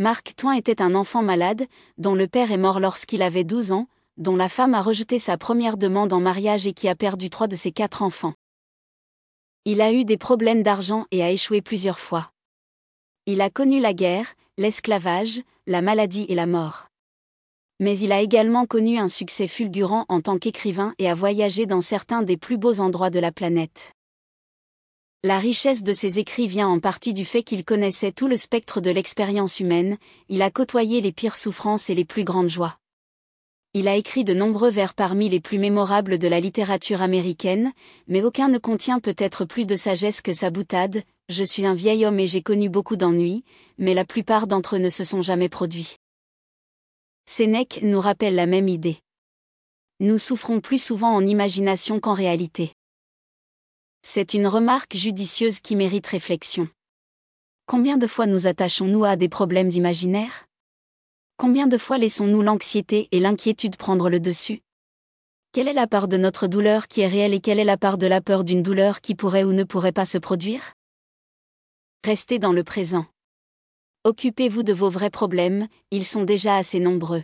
Mark Twain était un enfant malade, dont le père est mort lorsqu'il avait 12 ans, dont la femme a rejeté sa première demande en mariage et qui a perdu trois de ses quatre enfants. Il a eu des problèmes d'argent et a échoué plusieurs fois. Il a connu la guerre, l'esclavage, la maladie et la mort. Mais il a également connu un succès fulgurant en tant qu'écrivain et a voyagé dans certains des plus beaux endroits de la planète. La richesse de ses écrits vient en partie du fait qu'il connaissait tout le spectre de l'expérience humaine, il a côtoyé les pires souffrances et les plus grandes joies. Il a écrit de nombreux vers parmi les plus mémorables de la littérature américaine, mais aucun ne contient peut-être plus de sagesse que sa boutade, Je suis un vieil homme et j'ai connu beaucoup d'ennuis, mais la plupart d'entre eux ne se sont jamais produits. Sénèque nous rappelle la même idée. Nous souffrons plus souvent en imagination qu'en réalité. C'est une remarque judicieuse qui mérite réflexion. Combien de fois nous attachons-nous à des problèmes imaginaires? Combien de fois laissons-nous l'anxiété et l'inquiétude prendre le dessus? Quelle est la part de notre douleur qui est réelle et quelle est la part de la peur d'une douleur qui pourrait ou ne pourrait pas se produire? Restez dans le présent. Occupez-vous de vos vrais problèmes, ils sont déjà assez nombreux.